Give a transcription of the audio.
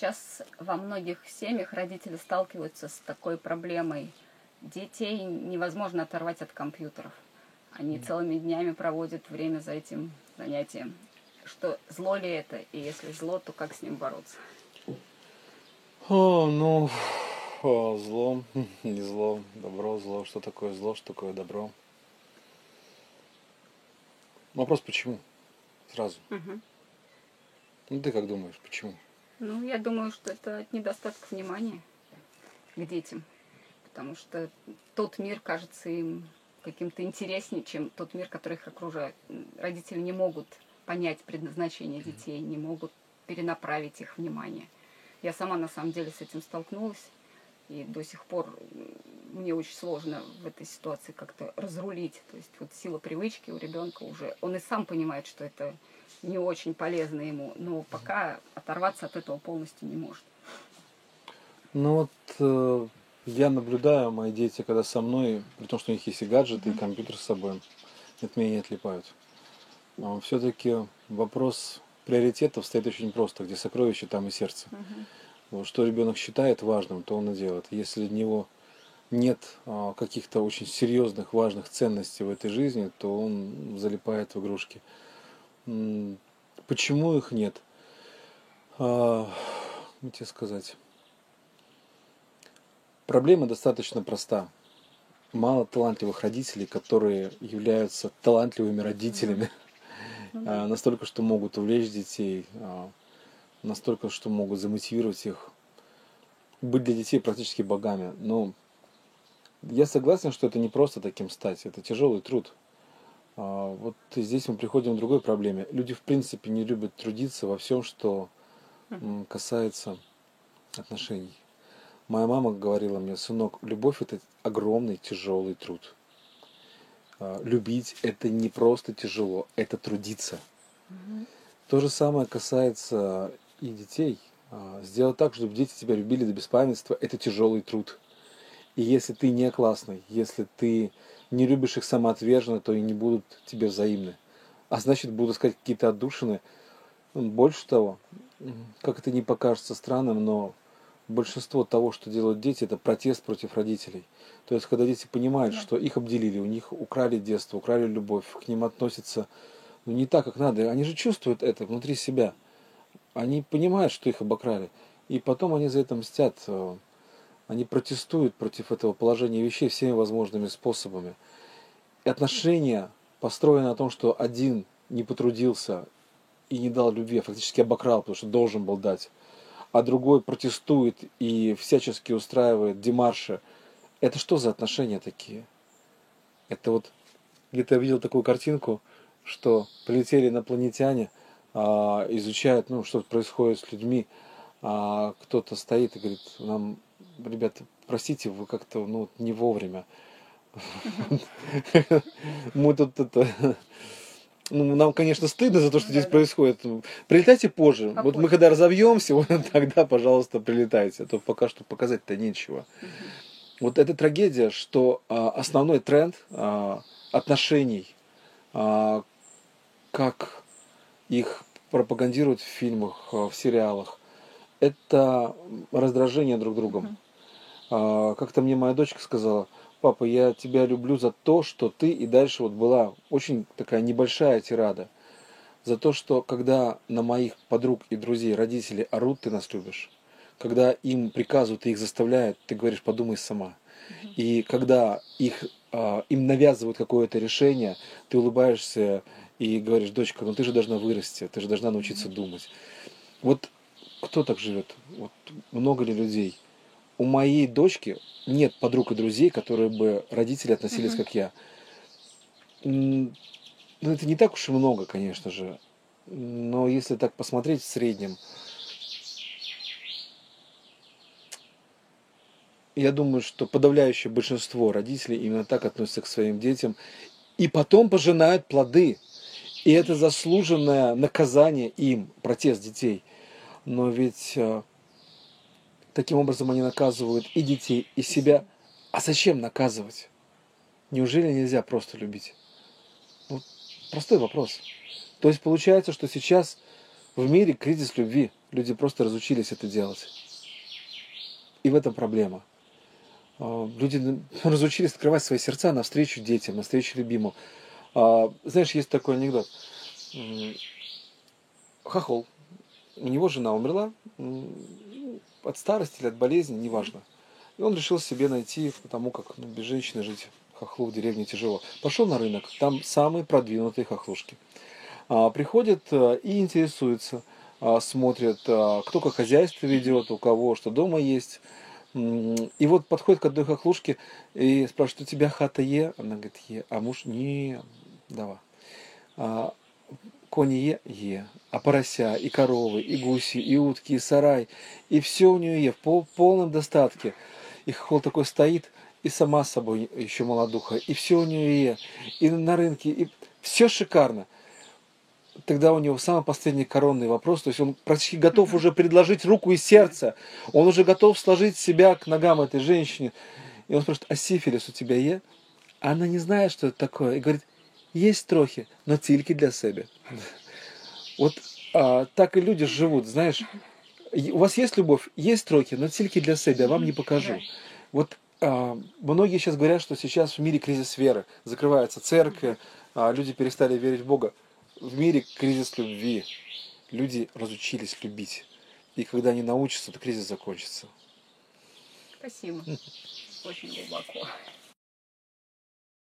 Сейчас во многих семьях родители сталкиваются с такой проблемой. Детей невозможно оторвать от компьютеров. Они целыми днями проводят время за этим занятием. Что зло ли это? И если зло, то как с ним бороться? О, ну, о, зло, не зло, добро, зло. Что такое зло, что такое добро? Вопрос почему? Сразу. Угу. Ну ты как думаешь, почему? Ну, я думаю, что это от недостатка внимания к детям. Потому что тот мир кажется им каким-то интереснее, чем тот мир, который их окружает. Родители не могут понять предназначение детей, не могут перенаправить их внимание. Я сама на самом деле с этим столкнулась, и до сих пор мне очень сложно в этой ситуации как-то разрулить. То есть вот сила привычки у ребенка уже, он и сам понимает, что это не очень полезно ему, но пока оторваться от этого полностью не может. Ну вот э, я наблюдаю, мои дети, когда со мной, при том, что у них есть и гаджеты, и компьютер с собой, от меня не отлипают. Но все-таки вопрос приоритетов стоит очень просто, где сокровище, там и сердце. Вот, что ребенок считает важным, то он и делает. Если для него нет а, каких-то очень серьезных, важных ценностей в этой жизни, то он залипает в игрушки. Почему их нет? А, как тебе сказать? Проблема достаточно проста. Мало талантливых родителей, которые являются талантливыми родителями. А, Настолько, что могут увлечь детей, настолько, что могут замотивировать их быть для детей практически богами. Но я согласен, что это не просто таким стать, это тяжелый труд. А, Вот здесь мы приходим к другой проблеме. Люди в принципе не любят трудиться во всем, что касается отношений. Моя мама говорила мне, сынок, любовь это огромный тяжелый труд. А, Любить это не просто тяжело, это трудиться. То же самое касается и детей. А, Сделать так, чтобы дети тебя любили до беспамятства, это тяжелый труд. И если ты не классный, если ты не любишь их самоотверженно, то и не будут тебе взаимны. А значит, будут искать какие-то отдушины. Больше того, как это не покажется странным, но большинство того, что делают дети, это протест против родителей. То есть, когда дети понимают, что их обделили, у них украли детство, украли любовь, к ним относятся ну, не так, как надо. Они же чувствуют это внутри себя. Они понимают, что их обокрали. И потом они за это мстят. Они протестуют против этого положения вещей всеми возможными способами. И отношения построены на том, что один не потрудился и не дал любви, а фактически обокрал, потому что должен был дать, а другой протестует и всячески устраивает демарши. Это что за отношения такие? Это вот где-то я видел такую картинку, что полетели инопланетяне, а, изучают, ну, что происходит с людьми, а кто-то стоит и говорит, нам, ребята, простите, вы как-то, ну, не вовремя. Мы тут это... Ну, нам, конечно, стыдно за то, что здесь происходит. Прилетайте позже. Вот мы когда разовьемся, вот тогда, пожалуйста, прилетайте. А то пока что показать-то нечего. Вот эта трагедия, что а, основной тренд а, отношений, а, как их пропагандируют в фильмах, а, в сериалах, это раздражение друг другом. А, Как-то мне моя дочка сказала, папа, я тебя люблю за то, что ты и дальше вот была очень такая небольшая тирада. За то, что когда на моих подруг и друзей родители орут, ты нас любишь. Когда им приказывают и их заставляют, ты говоришь, подумай сама. И когда их, а, им навязывают какое-то решение, ты улыбаешься и говоришь, дочка, ну ты же должна вырасти, ты же должна научиться думать. Вот кто так живет? Вот много ли людей? У моей дочки нет подруг и друзей, которые бы родители относились как я. Ну, это не так уж и много, конечно же. Но если так посмотреть в среднем, я думаю, что подавляющее большинство родителей именно так относятся к своим детям. И потом пожинают плоды. И это заслуженное наказание им, протест детей. Но ведь э, таким образом они наказывают и детей, и себя. А зачем наказывать? Неужели нельзя просто любить? Вот простой вопрос. То есть получается, что сейчас в мире кризис любви. Люди просто разучились это делать. И в этом проблема. А, люди разучились открывать свои сердца навстречу детям, навстречу любимому. А, знаешь, есть такой анекдот. Хохол. У него жена умерла от старости или от болезни, неважно. И он решил себе найти, потому как ну, без женщины жить хохлу в деревне тяжело. Пошел на рынок, там самые продвинутые хохлушки. А, приходит а, и интересуется, а, смотрит, а, кто как хозяйство ведет, у кого что дома есть. И вот подходит к одной хохлушке и спрашивает, у тебя хата е? Она говорит, е. А муж, не, давай. А, кони е? Е. А порося, и коровы, и гуси, и утки, и сарай. И все у нее е, в пол, полном достатке. И хохол такой стоит, и сама с собой еще молодуха, и все у нее е, и на рынке, и все шикарно тогда у него самый последний коронный вопрос, то есть он практически готов уже предложить руку и сердце, он уже готов сложить себя к ногам этой женщины. И он спрашивает, а сифилис у тебя есть? Она не знает, что это такое, и говорит, есть трохи, но тільки для себя. Вот а, так и люди живут, знаешь, у вас есть любовь, есть трохи, но тільки для себя, вам не покажу. Вот а, многие сейчас говорят, что сейчас в мире кризис веры, закрывается церковь, а, люди перестали верить в Бога в мире кризис любви. Люди разучились любить. И когда они научатся, то кризис закончится. Спасибо. Очень глубоко.